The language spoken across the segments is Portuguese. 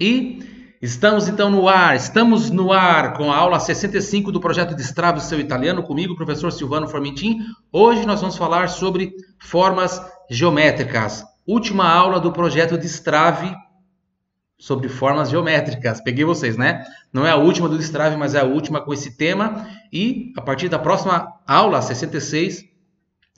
E estamos então no ar, estamos no ar com a aula 65 do projeto Destrave Seu Italiano, comigo, professor Silvano Formentin. Hoje nós vamos falar sobre formas geométricas. Última aula do projeto Destrave sobre formas geométricas. Peguei vocês, né? Não é a última do Destrave, mas é a última com esse tema. E a partir da próxima aula, 66,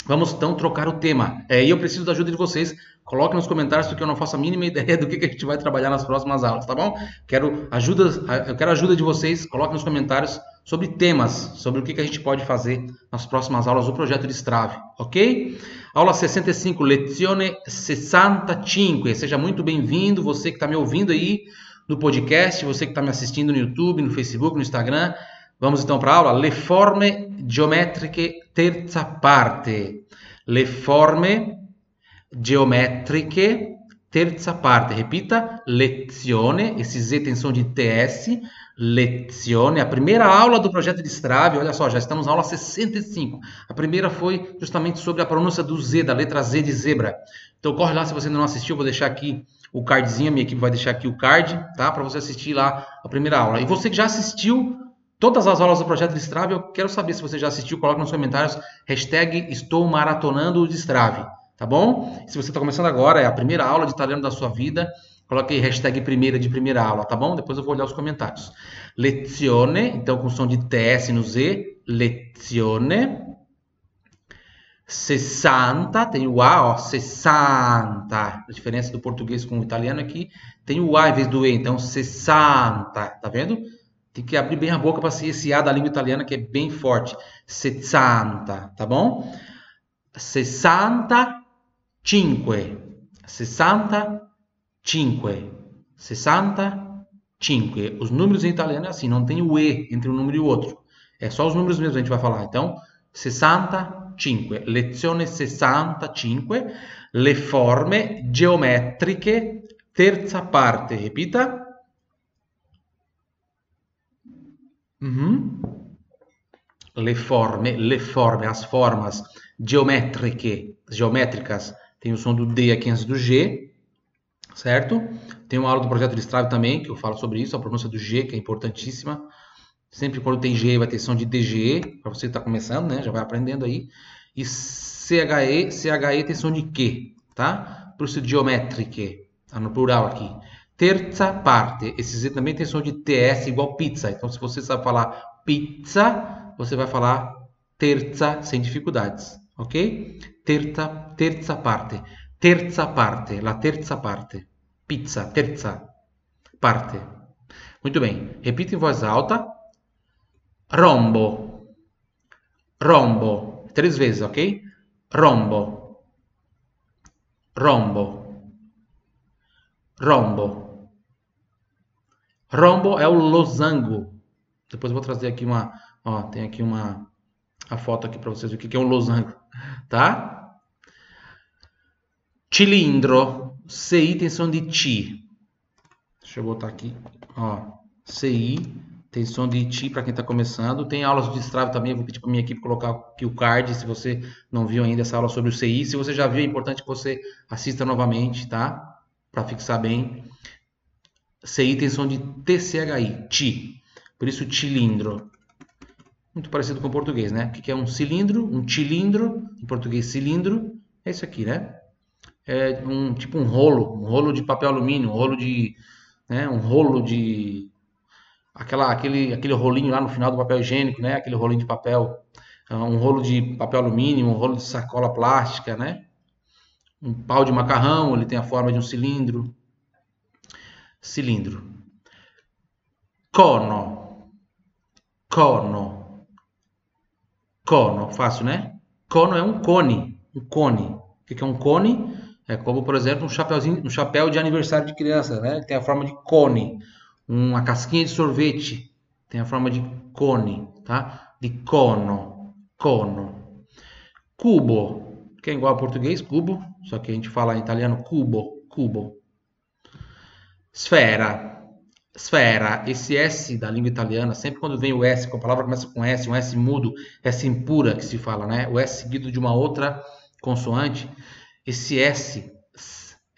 vamos então trocar o tema. É, e eu preciso da ajuda de vocês Coloque nos comentários porque eu não faço a mínima ideia do que, que a gente vai trabalhar nas próximas aulas, tá bom? Quero ajuda, eu quero a ajuda de vocês. Coloque nos comentários sobre temas, sobre o que, que a gente pode fazer nas próximas aulas do projeto de Strave, ok? Aula 65, lezione 65. Seja muito bem-vindo, você que está me ouvindo aí no podcast, você que está me assistindo no YouTube, no Facebook, no Instagram. Vamos então para a aula. Le forme geometriche terza parte. Le forme geometriche, terza parte, repita, lezione, esse Z tem som de TS, lezione, a primeira aula do projeto de Strave, olha só, já estamos na aula 65. A primeira foi justamente sobre a pronúncia do Z, da letra Z de zebra. Então corre lá se você não assistiu, vou deixar aqui o cardzinho, a minha equipe vai deixar aqui o card, tá? Para você assistir lá a primeira aula. E você que já assistiu todas as aulas do projeto de Strave, eu quero saber se você já assistiu, coloque nos comentários, hashtag estou maratonando o Strave tá bom? Se você está começando agora, é a primeira aula de italiano da sua vida, coloque aí hashtag primeira de primeira aula, tá bom? Depois eu vou olhar os comentários. Lezione, então com som de TS no Z, lezione. 60, tem o A, ó, 60. A diferença do português com o italiano aqui, tem o A em vez do E, então 60, tá vendo? Tem que abrir bem a boca para ser esse A da língua italiana que é bem forte. 60, tá bom? 60 5, 65, 65. Os números em italiano é assim, não tem o E entre um número e o outro. É só os números mesmo que a gente vai falar. Então, 65. Lezione 65. Le forme geometriche, terza parte. Repita. Uhum. Le forme, le forme, as formas geométricas, geométricas tem o som do D aqui antes do G, certo? Tem uma aula do projeto de Strave também, que eu falo sobre isso, a pronúncia do G, que é importantíssima. Sempre quando tem G vai ter som de DGE, para você que está começando, né? Já vai aprendendo aí. E CHE, CHE tem som de Q, tá? Por isso geométrique, tá no plural aqui. Terça parte, esse Z também tem som de TS igual pizza. Então, se você sabe falar pizza, você vai falar terça sem dificuldades, ok? terza, terza parte, terza parte, la terza parte, pizza, terza parte. Muito bem, repita em voz alta. Rombo, rombo, três vezes, ok? Rombo, rombo, rombo. Rombo é o losango. Depois eu vou trazer aqui uma, ó, tem aqui uma a foto aqui para vocês o que é um losango, tá? Cilindro, CI tem som de ti. Deixa eu botar aqui, ó, CI tem som de ti para quem está começando. Tem aulas de Strava também, eu vou pedir para minha equipe colocar aqui o card, se você não viu ainda essa aula sobre o CI. Se você já viu, é importante que você assista novamente, tá? Para fixar bem. CI tem som de TCHI, ti. Por isso, cilindro muito parecido com o português, né? O que é um cilindro? Um cilindro, em português cilindro, é isso aqui, né? É um tipo um rolo, um rolo de papel alumínio, um rolo de, né? Um rolo de aquela aquele aquele rolinho lá no final do papel higiênico, né? Aquele rolinho de papel, é um rolo de papel alumínio, um rolo de sacola plástica, né? Um pau de macarrão, ele tem a forma de um cilindro. Cilindro. Cono. Cono Cono, fácil, né? Cono é um cone, um cone. O que é um cone? É como, por exemplo, um chapéuzinho, um chapéu de aniversário de criança, né? Tem a forma de cone. Uma casquinha de sorvete tem a forma de cone, tá? De cono, cono. Cubo, que é igual ao português, cubo, só que a gente fala em italiano cubo, cubo. Esfera, esfera, esse S da língua italiana, sempre quando vem o S, com a palavra começa com S, um S mudo, S impura que se fala, né? O S seguido de uma outra consoante, esse S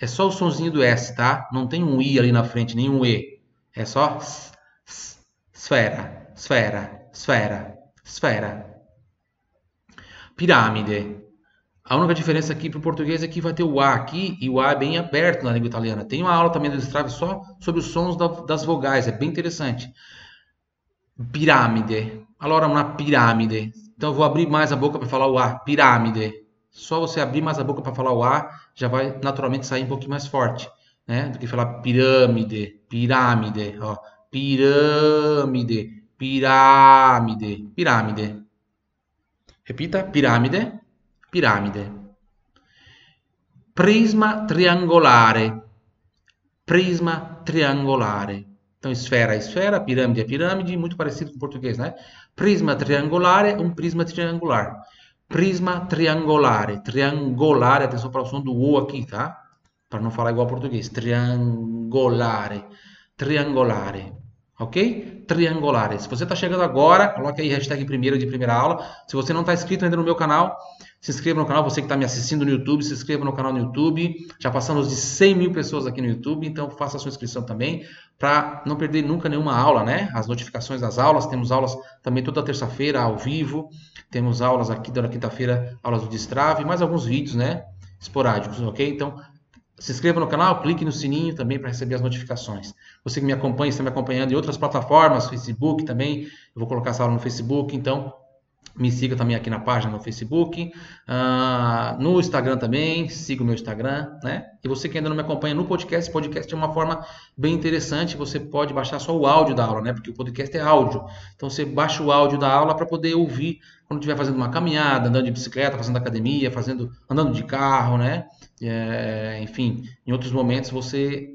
é só o sonzinho do S, tá? Não tem um I ali na frente, nem um E. É só s, s, esfera, esfera, esfera, esfera. Pirâmide. A única diferença aqui para o português é que vai ter o A aqui e o A é bem aberto na língua italiana. Tem uma aula também do Strave só sobre os sons da, das vogais, é bem interessante. Pirâmide. Allora, uma pirâmide. Então eu vou abrir mais a boca para falar o A. Pirâmide. Só você abrir mais a boca para falar o A, já vai naturalmente sair um pouquinho mais forte, né? Do que falar pirâmide, pirâmide, ó. Pirâmide, pirâmide, pirâmide. Repita, pirâmide, pirâmide. Prisma triangolare. Prisma triangolare. Então, esfera é esfera, pirâmide é pirâmide, muito parecido com o português, né? Prisma triangolare, um prisma triangular. Prisma triangolare. Triangolare, atenção para o som do O aqui, tá? Para não falar igual ao português. Triangolare. Triangolare. Ok? Triangolare. Se você está chegando agora, coloque aí hashtag primeiro de primeira aula. Se você não está inscrito ainda no meu canal, se inscreva no canal. Você que está me assistindo no YouTube, se inscreva no canal no YouTube. Já passamos de 100 mil pessoas aqui no YouTube, então faça a sua inscrição também para não perder nunca nenhuma aula, né? As notificações das aulas. Temos aulas também toda terça-feira ao vivo. Temos aulas aqui toda quinta-feira, aulas do Destrave, mais alguns vídeos, né? Esporádicos, ok? Então, se inscreva no canal, clique no sininho também para receber as notificações. Você que me acompanha, está me acompanhando em outras plataformas, Facebook também, eu vou colocar essa aula no Facebook, então me siga também aqui na página no Facebook, uh, no Instagram também, siga o meu Instagram, né? E você que ainda não me acompanha no podcast, podcast é uma forma bem interessante, você pode baixar só o áudio da aula, né? Porque o podcast é áudio. Então você baixa o áudio da aula para poder ouvir quando estiver fazendo uma caminhada, andando de bicicleta, fazendo academia, fazendo, andando de carro, né? É, enfim, em outros momentos você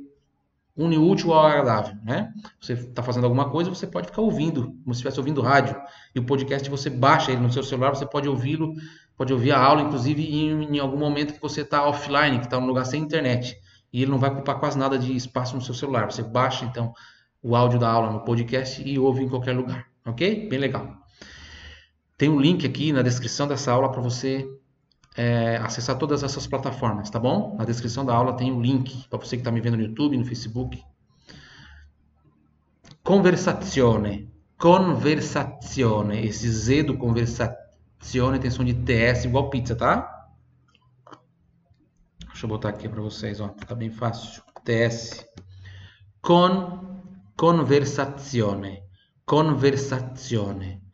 une útil ao agradável, né? Você está fazendo alguma coisa, você pode ficar ouvindo, como se estivesse ouvindo rádio. E o podcast você baixa ele no seu celular, você pode ouvi-lo, pode ouvir a aula, inclusive em, em algum momento que você está offline, que está num lugar sem internet. E ele não vai ocupar quase nada de espaço no seu celular. Você baixa então o áudio da aula no podcast e ouve em qualquer lugar, ok? Bem legal. Tem um link aqui na descrição dessa aula para você é, acessar todas essas plataformas, tá bom? Na descrição da aula tem o um link para você que está me vendo no YouTube, no Facebook. Conversazione. Conversazione. Esse Z do conversazione tem som de TS igual pizza, tá? Deixa eu botar aqui para vocês, ó. Tá bem fácil. TS. Con conversazione. Conversazione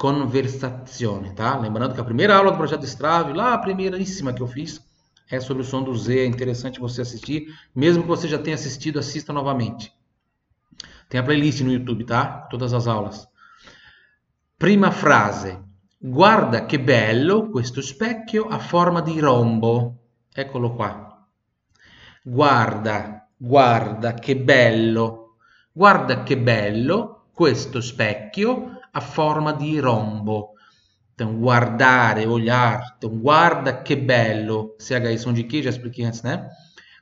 conversazione, tá? Lembrando que a primeira aula do projeto Strave, lá a primeiríssima que eu fiz, é sobre o som do Z, é interessante você assistir, mesmo que você já tenha assistido, assista novamente. Tem a playlist no YouTube, tá? Todas as aulas. Prima frase. Guarda che bello questo specchio a forma di rombo. Eccolo qua. Guarda, guarda che bello. Guarda che bello questo specchio a forma di rombo. Então, guardare, olhar. Então, guarda que bello. CHI som de que? Já expliquei antes, né?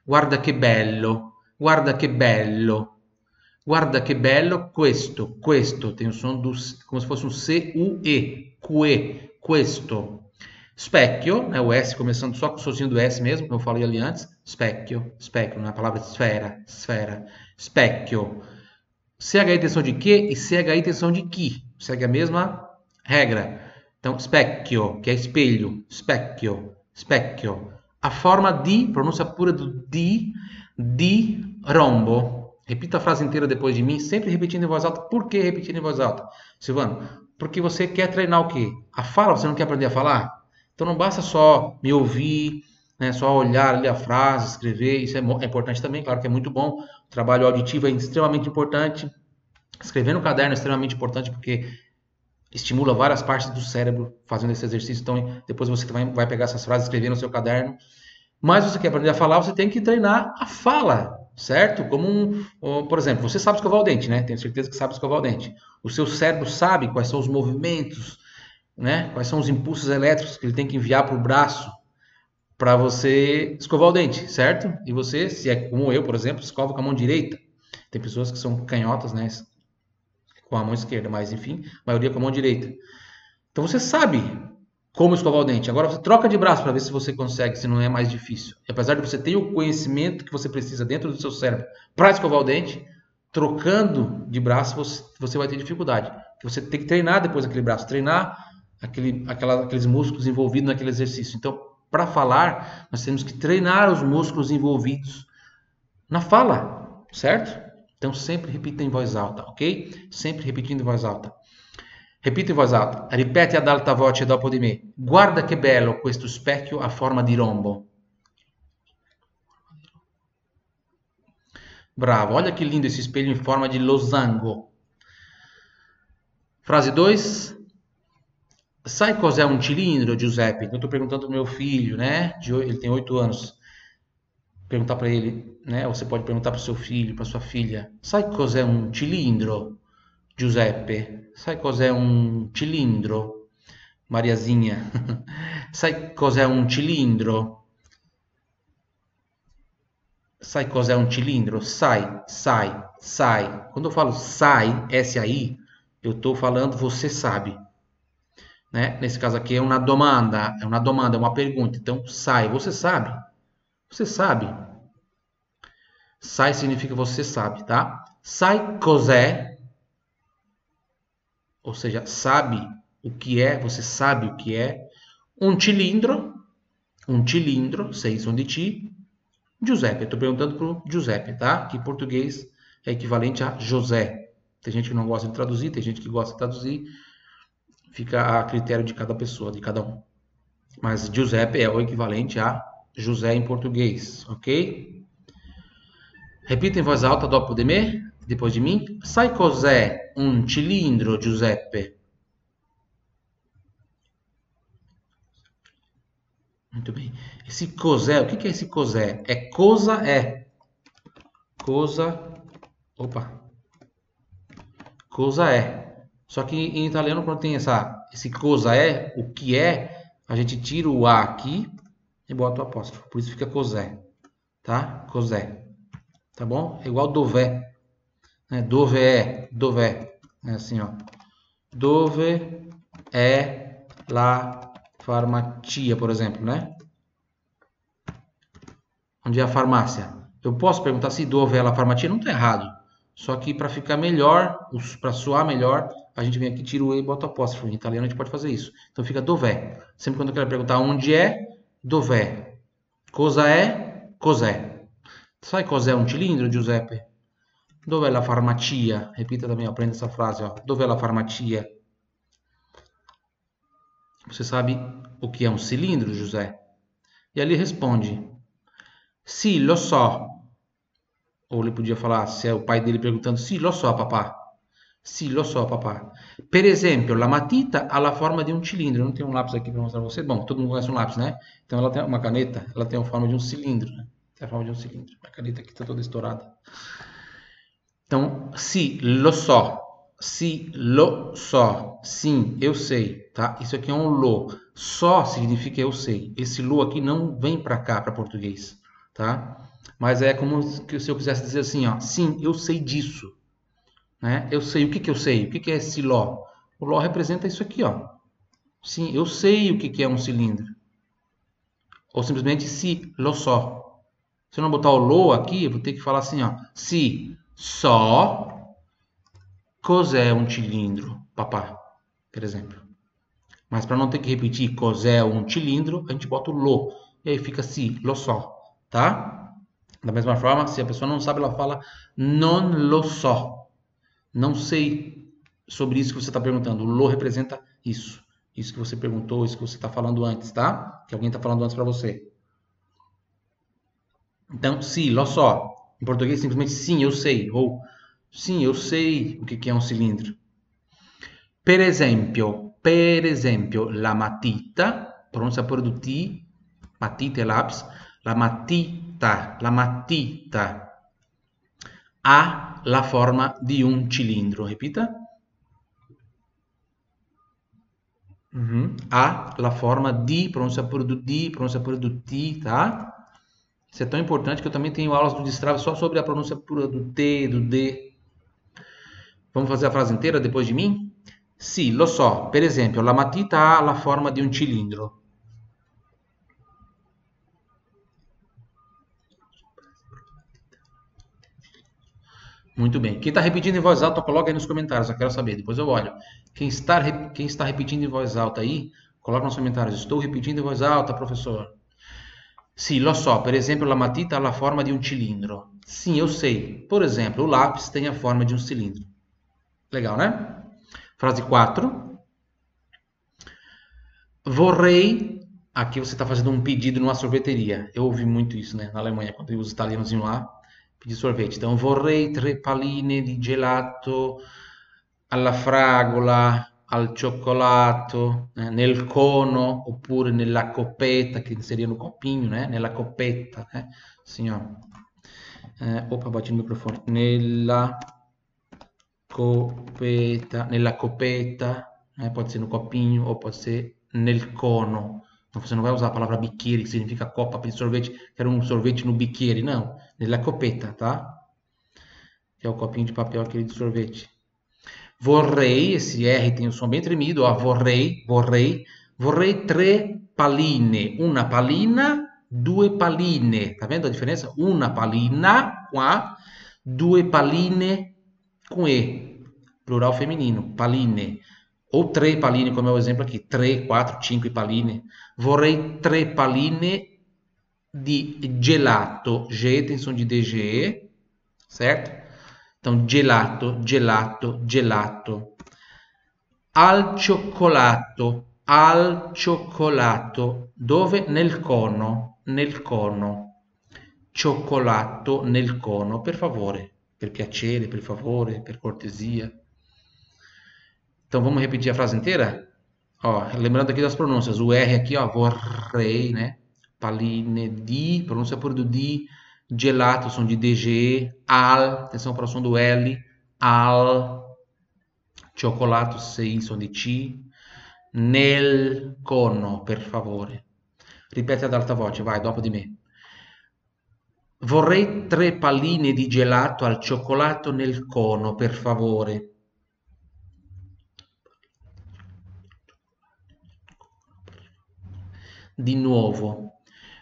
Guarda che bello. Guarda che bello. Guarda che bello questo. Questo tem o som do, como se fosse um C-U-E. Que. Questo. Specchio, né, o S começando só com o sozinho do S mesmo, como eu falei ali antes. Specchio, specchio, na palavra esfera, esfera. Specchio. CHI tem som de que e CHI tem som de que segue a mesma regra. Então, specchio, que é espelho, specchio, specchio. A forma de, pronúncia pura do di, di rombo. Repita a frase inteira depois de mim, sempre repetindo em voz alta. Por que repetindo em voz alta? Silvano, porque você quer treinar o quê? A fala, você não quer aprender a falar? Então não basta só me ouvir, né, só olhar ali a frase, escrever, isso é, é importante também, claro que é muito bom. O trabalho auditivo é extremamente importante, Escrever no caderno é extremamente importante porque estimula várias partes do cérebro fazendo esse exercício. Então, depois você vai, vai pegar essas frases escrever no seu caderno. Mas você quer aprender a falar, você tem que treinar a fala, certo? Como um, por exemplo, você sabe escovar o dente, né? Tenho certeza que sabe escovar o dente. O seu cérebro sabe quais são os movimentos, né? Quais são os impulsos elétricos que ele tem que enviar para o braço para você escovar o dente, certo? E você, se é como eu, por exemplo, escova com a mão direita. Tem pessoas que são canhotas, né? Com a mão esquerda, mas enfim, a maioria com a mão direita. Então você sabe como escovar o dente. Agora você troca de braço para ver se você consegue, se não é mais difícil. E apesar de você ter o conhecimento que você precisa dentro do seu cérebro para escovar o dente, trocando de braço você, você vai ter dificuldade. Você tem que treinar depois aquele braço, treinar aquele, aquela, aqueles músculos envolvidos naquele exercício. Então, para falar, nós temos que treinar os músculos envolvidos na fala, certo? Então, sempre repita em voz alta, ok? Sempre repetindo em voz alta. Repita in voce alta, ripeti ad alta voce dopo di me. Guarda che bello questo specchio a forma di rombo. Bravo, olha que lindo esse espelho em forma de losango. Frase 2. Sai cos'è un cilindro, Giuseppe? Eu estou perguntando ao meu filho, né? Ele tem 8 anos. Perguntar para ele, né? Você pode perguntar para seu filho, para sua filha. Sai cos'è un cilindro? Giuseppe, sai cos'è un cilindro? Mariazinha, sai cos'è un cilindro? Sai cos'è un cilindro? Sai, sai, sai. Quando eu falo sai, S-A-I, eu estou falando você sabe. Né? Nesse caso aqui é uma domanda, é uma domanda, é uma pergunta. Então, sai, você sabe? Você sabe. Sai significa você sabe, tá? Sai cos'è ou seja, sabe o que é, você sabe o que é, um cilindro, um cilindro, sei som de ti, Giuseppe, estou perguntando para o Giuseppe, tá? Que em português é equivalente a José. Tem gente que não gosta de traduzir, tem gente que gosta de traduzir, fica a critério de cada pessoa, de cada um. Mas Giuseppe é o equivalente a José em português, ok? Repita em voz alta dopo de me depois de mim. Sai cos'è un cilindro, Giuseppe? Muito bem. Esse cos'è, o que é esse cos'è? É cosa é. Cosa. Opa. Cosa é. Só que em italiano, quando tem essa, esse cosa é, o que é, a gente tira o A aqui e bota o apóstrofo. Por isso fica cos'è. Tá? Cos'è. Tá bom? É igual dov'è né? Dove é, dove é, assim, ó. Dove é la farmacia, por exemplo, né? Onde é a farmácia? Eu posso perguntar se dove é la farmacia, não está errado. Só que para ficar melhor, para soar melhor, a gente vem aqui, tira o e e bota o apóstrofo. Em italiano a gente pode fazer isso. Então fica dov'è. Sempre quando eu quero perguntar onde é, dov'è. Cosa é, cos'è. Sai cos'è un cilindro, Giuseppe? Dov'è la farmacia? Repita também, aprenda essa frase. Ó. Dov'è la farmacia? Você sabe o que é um cilindro, José? E ali responde: Sì, lo so. Ou ele podia falar, se é o pai dele perguntando: Sì, lo so, papà. Sì, lo so, papà. Per esempio, la matita ha la forma di un cilindro. Não tem um lápis aqui para mostrar para você. Bom, todo mundo conhece um lápis, né? Então ela tem uma caneta, ela tem a forma de um cilindro. Né? Tem a forma de um cilindro. A caneta aqui está toda estourada. Então, se lo so, se lo so, sim, eu sei, tá? Isso aqui é um lo. Só significa eu sei. Esse lo aqui não vem para cá, para português, tá? Mas é como se eu quisesse dizer assim, ó, sim, eu sei disso, né? Eu sei, o que que eu sei? O que que é esse lo? O lo representa isso aqui, ó. Sim, eu sei o que que é um cilindro. Ou simplesmente se lo so. Se eu não botar o lo aqui, eu vou ter que falar assim, ó, se só cos'è um cilindro, papá, por exemplo. Mas para não ter que repetir cos'è um cilindro, a gente bota o lo. E aí fica assim, lo so, tá? Da mesma forma, se a pessoa não sabe, ela fala non lo so. Não sei sobre isso que você está perguntando. O lo representa isso. Isso que você perguntou, isso que você está falando antes, tá? Que alguém está falando antes para você. Então, sim, lo so. Em português, simplesmente sim, eu sei. Ou sim, eu sei o que é um cilindro. Per esempio, per esempio, la matita, pronuncia por do T, matita e lápis, la matita, la matita ha la forma di un cilindro. Repita. Uhum. Ha la forma di, pronuncia por do D, pronuncia por do T, tá? Isso é tão importante que eu também tenho aulas do Destrava só sobre a pronúncia pura do T, do D. Vamos fazer a frase inteira depois de mim? Sì, lo so. Per esempio, la matita ha la forma di un cilindro. Muito bem. Quem está repetindo em voz alta, coloca aí nos comentários. Eu quero saber. Depois eu olho. Quem está, quem está repetindo em voz alta aí, coloca nos comentários. Estou repetindo em voz alta, professor. Sì, lo so. Per esempio, la matita ha la forma di un cilindro. Sim, eu sei. Por exemplo, o lápis tem a forma de um cilindro. Legal, né? Frase 4. Vorrei. Aqui você está fazendo um pedido numa sorveteria. Eu ouvi muito isso, né? Na Alemanha, quando os italianos iam lá pedir sorvete. Então, vorrei tre palline di gelato alla fragola, al cioccolato, eh, nel cono oppure nella coppetta, che seria no copinho, né? Nella coppetta, né? Assim, ó. Eh, opa, bati no microfone. Nella coppetta, nella coppetta, eh, pode ser no copinho ou pode ser nel cono. Então você não vai usar a palavra biqueire, que significa copa de sorvete, quero um sorvete no biqueire, não. Nella copetta, tá? Que é o copinho de papel aquele de sorvete. Vorrei, esse R tem o som bem tremido, ó, vorrei, vorrei, vorrei tre paline, una palina, due paline, tá vendo a diferença? Una palina com A, due paline com E, plural feminino, paline. Ou tre paline, como é o exemplo aqui, tre, quattro, cinque paline. Vorrei tre paline di gelato, G tem som de DGE, certo? Então, gelato, gelato, gelato. Al cioccolato, al cioccolato. Dove? Nel cono, nel cono. Cioccolato nel cono, per favore. Per piacere, per favore, per cortesia. Então, vamos repetir a frase inteira? Ó, lembrando aqui das pronúncias. O R aqui, ó, vorrei, né? Paline di, pronúncia por do di Gelato, som de DG. Al, atenção para o som do L. Al. Cioccolato, sei, som de C. Nel cono, per favore. Ripete ad alta voce, vai, dopo di me. Vorrei tre palline di gelato al cioccolato nel cono, per favore. Di nuovo.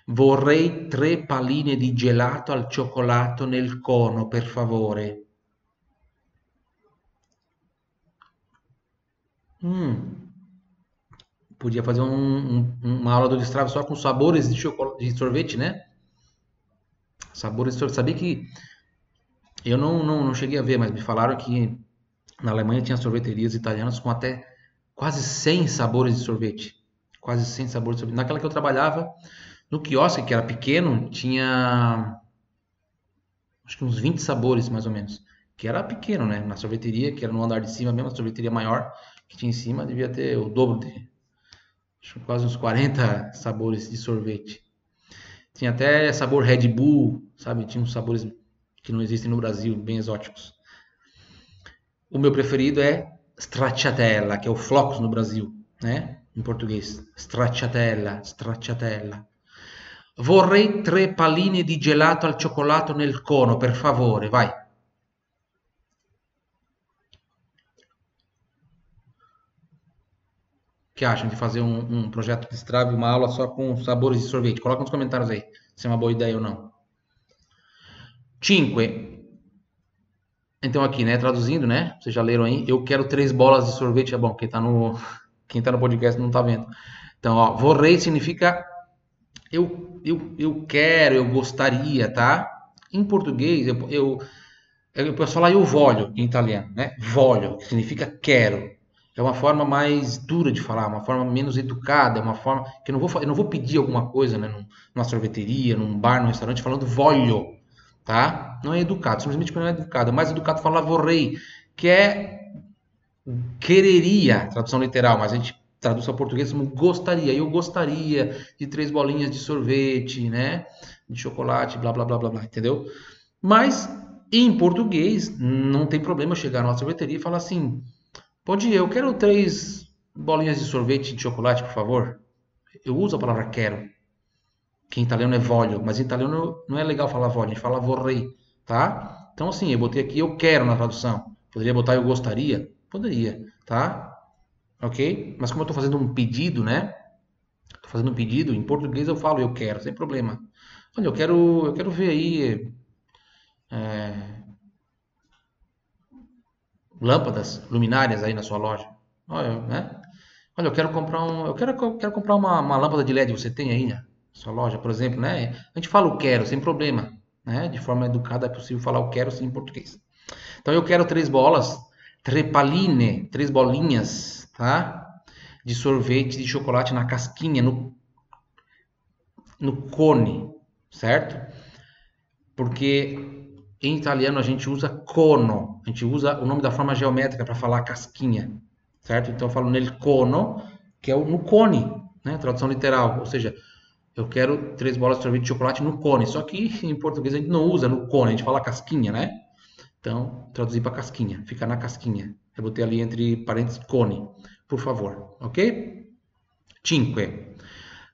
Vorrei tre palline di gelato al cioccolato nel cono, per favore. Hum. Podia fazer um, um, uma aula do destrave só com sabores de, de sorvete, né? Sabores de sorvete. Sabia que eu não, não, não cheguei a ver, mas me falaram que na Alemanha tinha sorveterias italianas com até quase 100 sabores de sorvete. Quase 100 sabores de sorvete. Naquela que eu trabalhava, no quiosque, que era pequeno, tinha acho que uns 20 sabores, mais ou menos. Que era pequeno, né? Na sorveteria, que era no andar de cima mesmo, a sorveteria maior que tinha em cima, devia ter o dobro de. Acho quase uns 40 sabores de sorvete. Tinha até sabor Red Bull, sabe? Tinha uns sabores que não existem no Brasil, bem exóticos. O meu preferido é stracciatella, que é o flocos no Brasil, né? Em português. Stracciatella, stracciatella. Vorrei tre palline di gelato al cioccolato nel cono, per favore, vai. que acham de fazer um, um projeto de Strava, uma aula só com sabores de sorvete? Coloca nos comentários aí se é uma boa ideia ou não. 5. Então aqui, né, traduzindo, né? Vocês já leram aí? Eu quero três bolas de sorvete, é bom, quem tá no quem tá no podcast não tá vendo. Então, ó, vorrei significa eu, eu, eu quero, eu gostaria, tá? Em português, eu, eu, eu posso falar eu voglio em italiano, né? Voglio, que significa quero. É uma forma mais dura de falar, uma forma menos educada, uma forma que eu não vou, eu não vou pedir alguma coisa, né? Numa sorveteria, num bar, num restaurante, falando voglio, tá? Não é educado, simplesmente não é educado. É mais educado falar vorrei, que é quereria, tradução literal, mas a gente traduz ao português como gostaria. Eu gostaria de três bolinhas de sorvete, né? De chocolate, blá, blá, blá, blá, blá, entendeu? Mas em português não tem problema chegar numa sorveteria e falar assim: pode ir, eu quero três bolinhas de sorvete de chocolate, por favor. Eu uso a palavra quero. Que em italiano é voglio, mas em italiano não é legal falar voglio, a gente fala vorrei, tá? Então assim, eu botei aqui eu quero na tradução. Poderia botar eu gostaria? Poderia, tá? Ok? Mas como eu estou fazendo um pedido, né? Estou fazendo um pedido, em português eu falo eu quero, sem problema. Olha, eu quero, eu quero ver aí é, lâmpadas luminárias aí na sua loja. Olha, né? Olha, eu quero comprar um, eu quero, eu quero comprar uma, uma lâmpada de LED. Você tem aí na sua loja, por exemplo, né? A gente fala o quero, sem problema, né? De forma educada é possível falar o quero sim em português. Então eu quero três bolas, trepaline, três bolinhas, tá? De sorvete de chocolate na casquinha, no, no cone, certo? Porque em italiano a gente usa cono, a gente usa o nome da forma geométrica para falar casquinha, certo? Então eu falo nel cono, que é o, no cone, né? Tradução literal, ou seja, eu quero três bolas de sorvete de chocolate no cone, só que em português a gente não usa no cone, a gente fala casquinha, né? Então, traduzir para casquinha, fica na casquinha. Eu botei ali entre parênteses cone, por favor, ok? 5.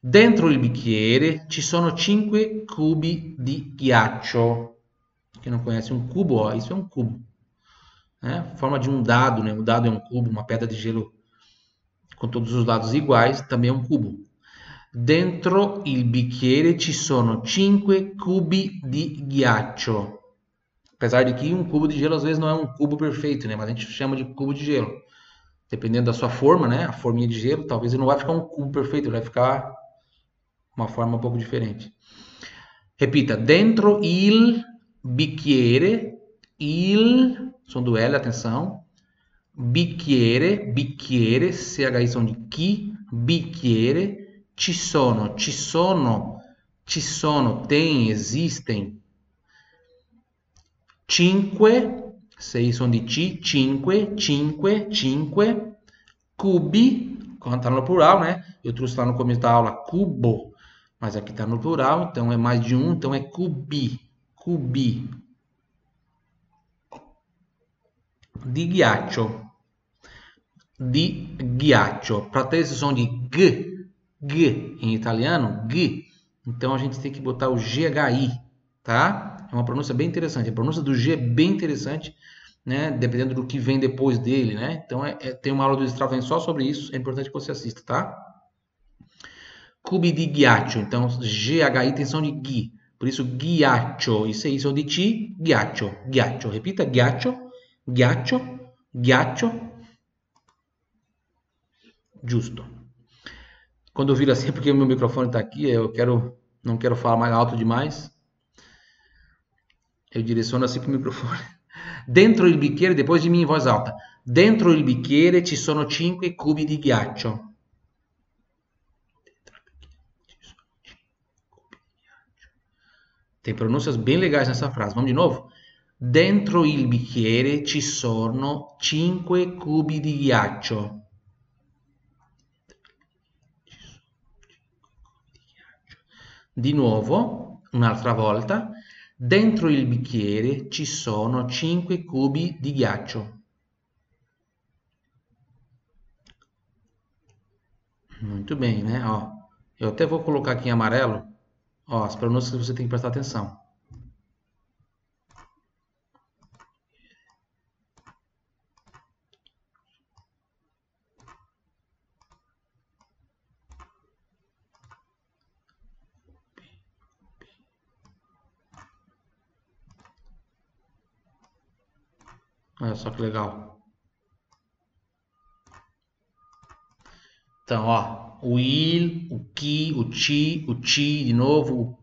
Dentro il bicchiere ci sono 5 cubi di ghiaccio. Quem não conhece um cubo, ó, isso é um cubo. Né? Forma de um dado, né? O dado é um cubo, uma pedra de gelo com todos os lados iguais, também é um cubo. Dentro il bicchiere ci sono 5 cubi di ghiaccio. Apesar de que um cubo de gelo às vezes não é um cubo perfeito, né? Mas a gente chama de cubo de gelo. Dependendo da sua forma, né? A forminha de gelo, talvez ele não vai ficar um cubo perfeito, ele vai ficar uma forma um pouco diferente. Repita, dentro il bicchiere, il, som do L, atenção, bicchiere, bicchiere, CHI som de chi, bicchiere, ci sono, ci sono, ci sono, tem, existem, cinque, sei som de ci, cinque, cinque, cinque, cubi, quando está no plural, né? Eu trouxe lá no começo da aula cubo, mas aqui está no plural, então é mais de um, então é cubi cubi di ghiaccio di ghiaccio para ter esse som de g g em italiano g então a gente tem que botar o GHI tá é uma pronúncia bem interessante. A pronúncia do G é bem interessante né? Dependendo do que vem depois dele né? Então é, é tem uma aula do Strava só sobre isso. É importante que você assista tá? Cubi di ghiaccio. Então GHI som de ghi. Por isso, ghiaccio, i sei sono di C, ghiaccio, ghiaccio. Repita, ghiaccio, ghiaccio, ghiaccio. Giusto. Quando eu viro assim, é porque o meu microfone está aqui, eu quero, não quero falar mais alto demais. Eu direciono assim para o microfone. Dentro il bicchiere, depois de mim em voz alta. Dentro il bicchiere ci sono 5 cubi di ghiaccio. Tem pronúncias bem legais nessa frase. Vamos de novo? Dentro il bicchiere ci sono 5 cubi di ghiaccio. Di nuovo, un'altra volta. Dentro il bicchiere ci sono 5 cubi di ghiaccio. Muito bem, né? Ó, eu até vou colocar aqui em amarelo Ó, as pronúncias você tem que prestar atenção. Olha só que legal. Então, ó, o il, o que, o ti, o ti, de novo, o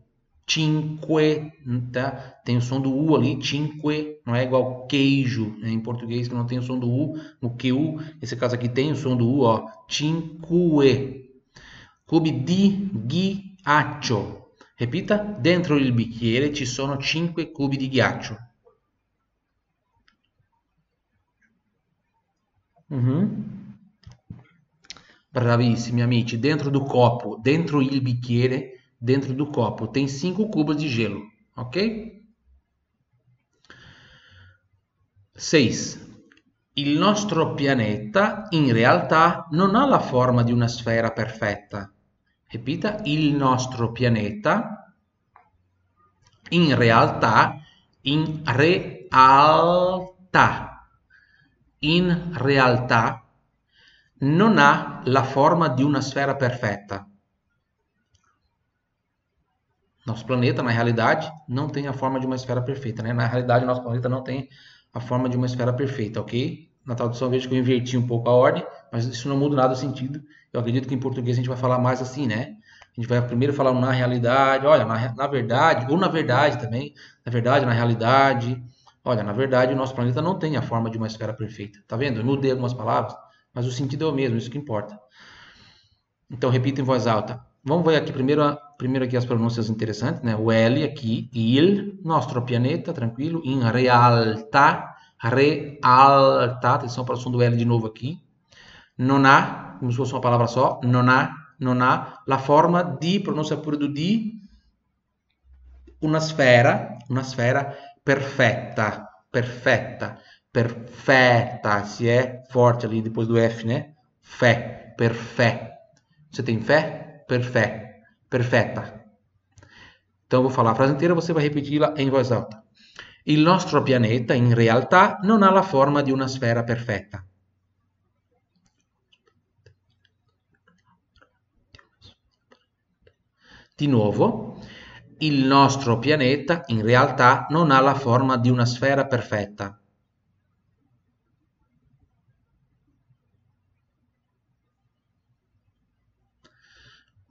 cinque, tá? Tem o som do U ali, cinque, não é igual queijo, né? em português que não tem o som do U, no QU, nesse caso aqui tem o som do U, ó, cinque. Cubi di ghiaccio. Repita, dentro il bicchiere ci sono 5 cubi di ghiaccio. Bravissimi amici, dentro do copo, dentro il bicchiere, dentro do copo, tem 5 cubos di gelo, ok? 6. Il nostro pianeta in realtà non ha la forma di una sfera perfetta. Repita, il nostro pianeta in realtà, in realtà, in realtà non ha la forma di una sfera perfetta. Nosso planeta, na realidade, não tem a forma de uma esfera perfeita. Né? Na realidade, nosso planeta não tem a forma de uma esfera perfeita, ok? Na tradução, vejo que eu inverti um pouco a ordem, mas isso não muda nada o sentido. Eu acredito que em português a gente vai falar mais assim, né? A gente vai primeiro falar na realidade, olha, na, na verdade, ou na verdade também, na verdade, na realidade. Olha, na verdade, o nosso planeta não tem a forma de uma esfera perfeita. Tá vendo? Eu mudei algumas palavras, mas o sentido é o mesmo, isso que importa. Então, repita em voz alta. Vamos ver aqui primeiro, primeiro aqui as pronúncias interessantes, né? O L aqui, il, nostro pianeta, tranquilo, in realtà, realtà, atenção para o som do L de novo aqui. Non ha, como se fosse uma palavra só, non ha, non ha la forma di, pronúncia pura do di, una sfera, una sfera perfetta, perfetta, perfetta, se é forte ali depois do F, né? Fé, perfé. Você tem fé? Perfé, perfetta. Então, vou falar a frase inteira, você vai repeti-la em voz alta. Il nostro pianeta, in realtà, non ha la forma di una sfera perfetta. Di nuovo, il nostro pianeta in realtà non ha la forma di una sfera perfetta.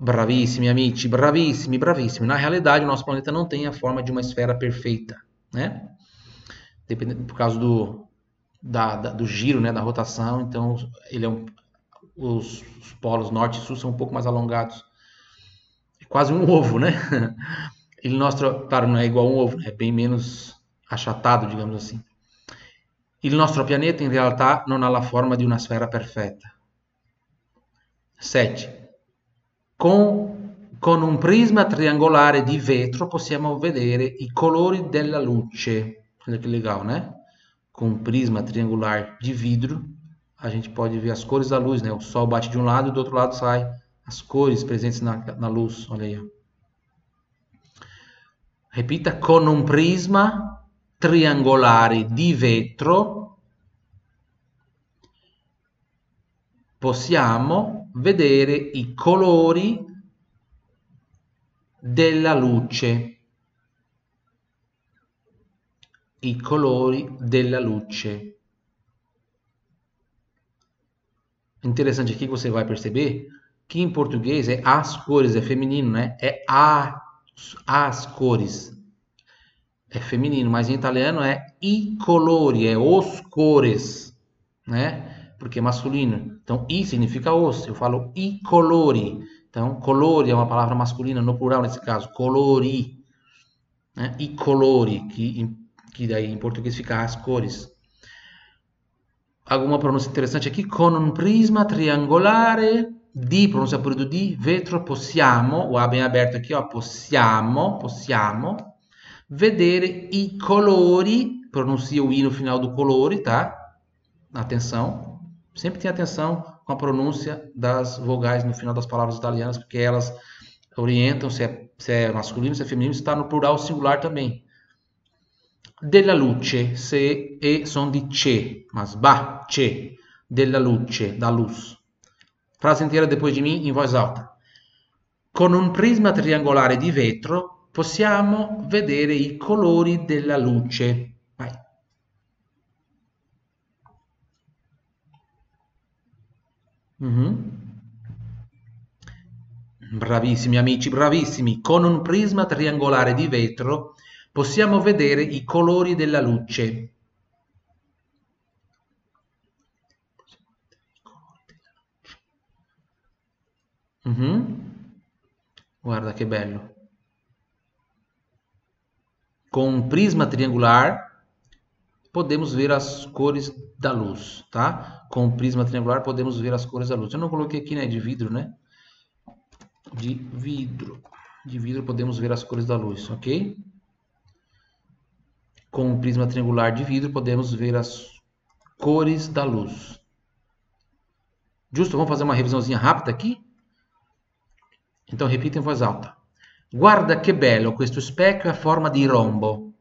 Bravissimi amici, bravissimi, bravissimi. Na realidade, o nosso planeta não tem a forma de uma esfera perfeita, né? Dependendo, por causa do, da, da, do giro, né, da rotação, então ele é um, os, os polos norte e sul são um pouco mais alongados. É quase um ovo, né? Ele nostro, claro, não é igual a um ovo, é bem menos achatado, digamos assim. Il nostro pianeta in realtà non ha la forma di una sfera perfetta. 7. Con, con un prisma triangolare di vetro possiamo vedere i colori della luce. Olha que legal, né? Com um prisma triangular de vidro, a gente pode ver as cores da luz, né? O sol bate de um lado e do outro lado sai as cores presentes na, na luz. Olha aí. Repita, con un prisma triangolare di vetro possiamo vedere i colori della luce. I colori della luce. Interessante aqui você vai perceber que em português é as cores, é feminino, né? É a as cores. É feminino, mas em italiano é i colori, é os cores, né? Porque é masculino. Então, i significa os. Eu falo i colori. Então, colori é uma palavra masculina no plural nesse caso. Colori. Né? I colori, que, que daí em português fica as cores. Alguma pronúncia interessante aqui? Con un prisma triangolare di, pronuncia pure di, vetro, possiamo, o A bem aberto aqui, ó, possiamo, possiamo, vedere i colori, pronuncia o I no final do colore, tá? Atenção, sempre tem atenção com a pronúncia das vogais no final das palavras italianas, porque elas orientam se é, se é masculino, se é feminino, se está no plural singular também. Della luce, se e som di ce, mas ba, ce, della luce, da luz. Frase inteira depois de mim em voz alta. Con un prisma triangolare di vetro possiamo vedere i colori della luce. Vai. Mm-hmm. Bravissimi amici, bravissimi. Con un prisma triangolare di vetro possiamo vedere i colori della luce. Uhum. Guarda que bello. Com um prisma triangular, podemos ver as cores da luz, tá? Com um prisma triangular, podemos ver as cores da luz. Eu não coloquei aqui, né, de vidro, né? De vidro. De vidro podemos ver as cores da luz, ok? Com um prisma triangular de vidro, podemos ver as cores da luz. Justo, vamos fazer uma revisãozinha rápida aqui? Então repita em voz alta. Guarda che bello questo specchio a forma di rombo.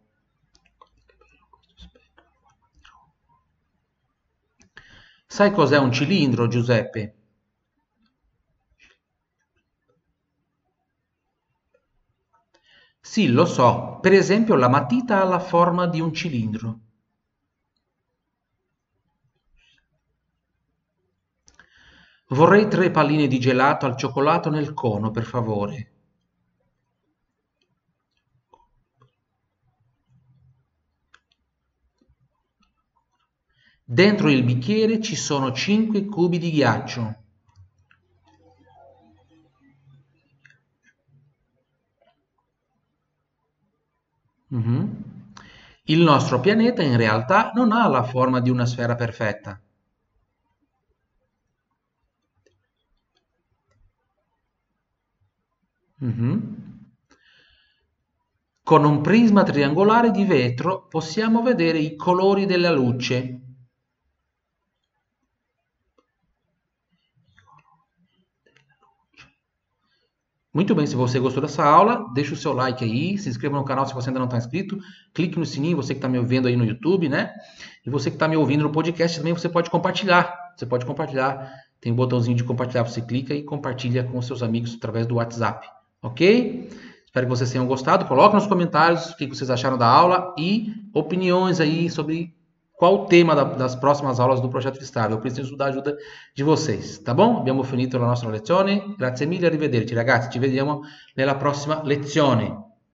Sai cos'è un cilindro, Giuseppe? Sì, lo so. Per esempio, la matita ha la forma di un cilindro. Vorrei tre palline di gelato al cioccolato nel cono, per favore. Dentro il bicchiere ci sono 5 cubi di ghiaccio. Mhm. Il nostro pianeta in realtà non ha la forma di una sfera perfetta. Mhm. Con un prisma triangolare di vetro possiamo vedere i colori della luce. Muito bem, se você gostou dessa aula, deixa o seu like aí, se inscreva no canal se você ainda não está inscrito, clique no sininho, você que está me ouvindo aí no YouTube, né? E você que está me ouvindo no podcast também, você pode compartilhar. Você pode compartilhar, tem um botãozinho de compartilhar, você clica e compartilha com seus amigos através do WhatsApp, ok? Espero que vocês tenham gostado. Coloque nos comentários o que vocês acharam da aula e opiniões aí sobre qual o tema da, das próximas aulas do progetto Estável. Eu preciso da ajuda di vocês, tá bom? Abbiamo finito la nostra lezione. Grazie mille, arrivederci ragazzi, ci vediamo nella prossima lezione.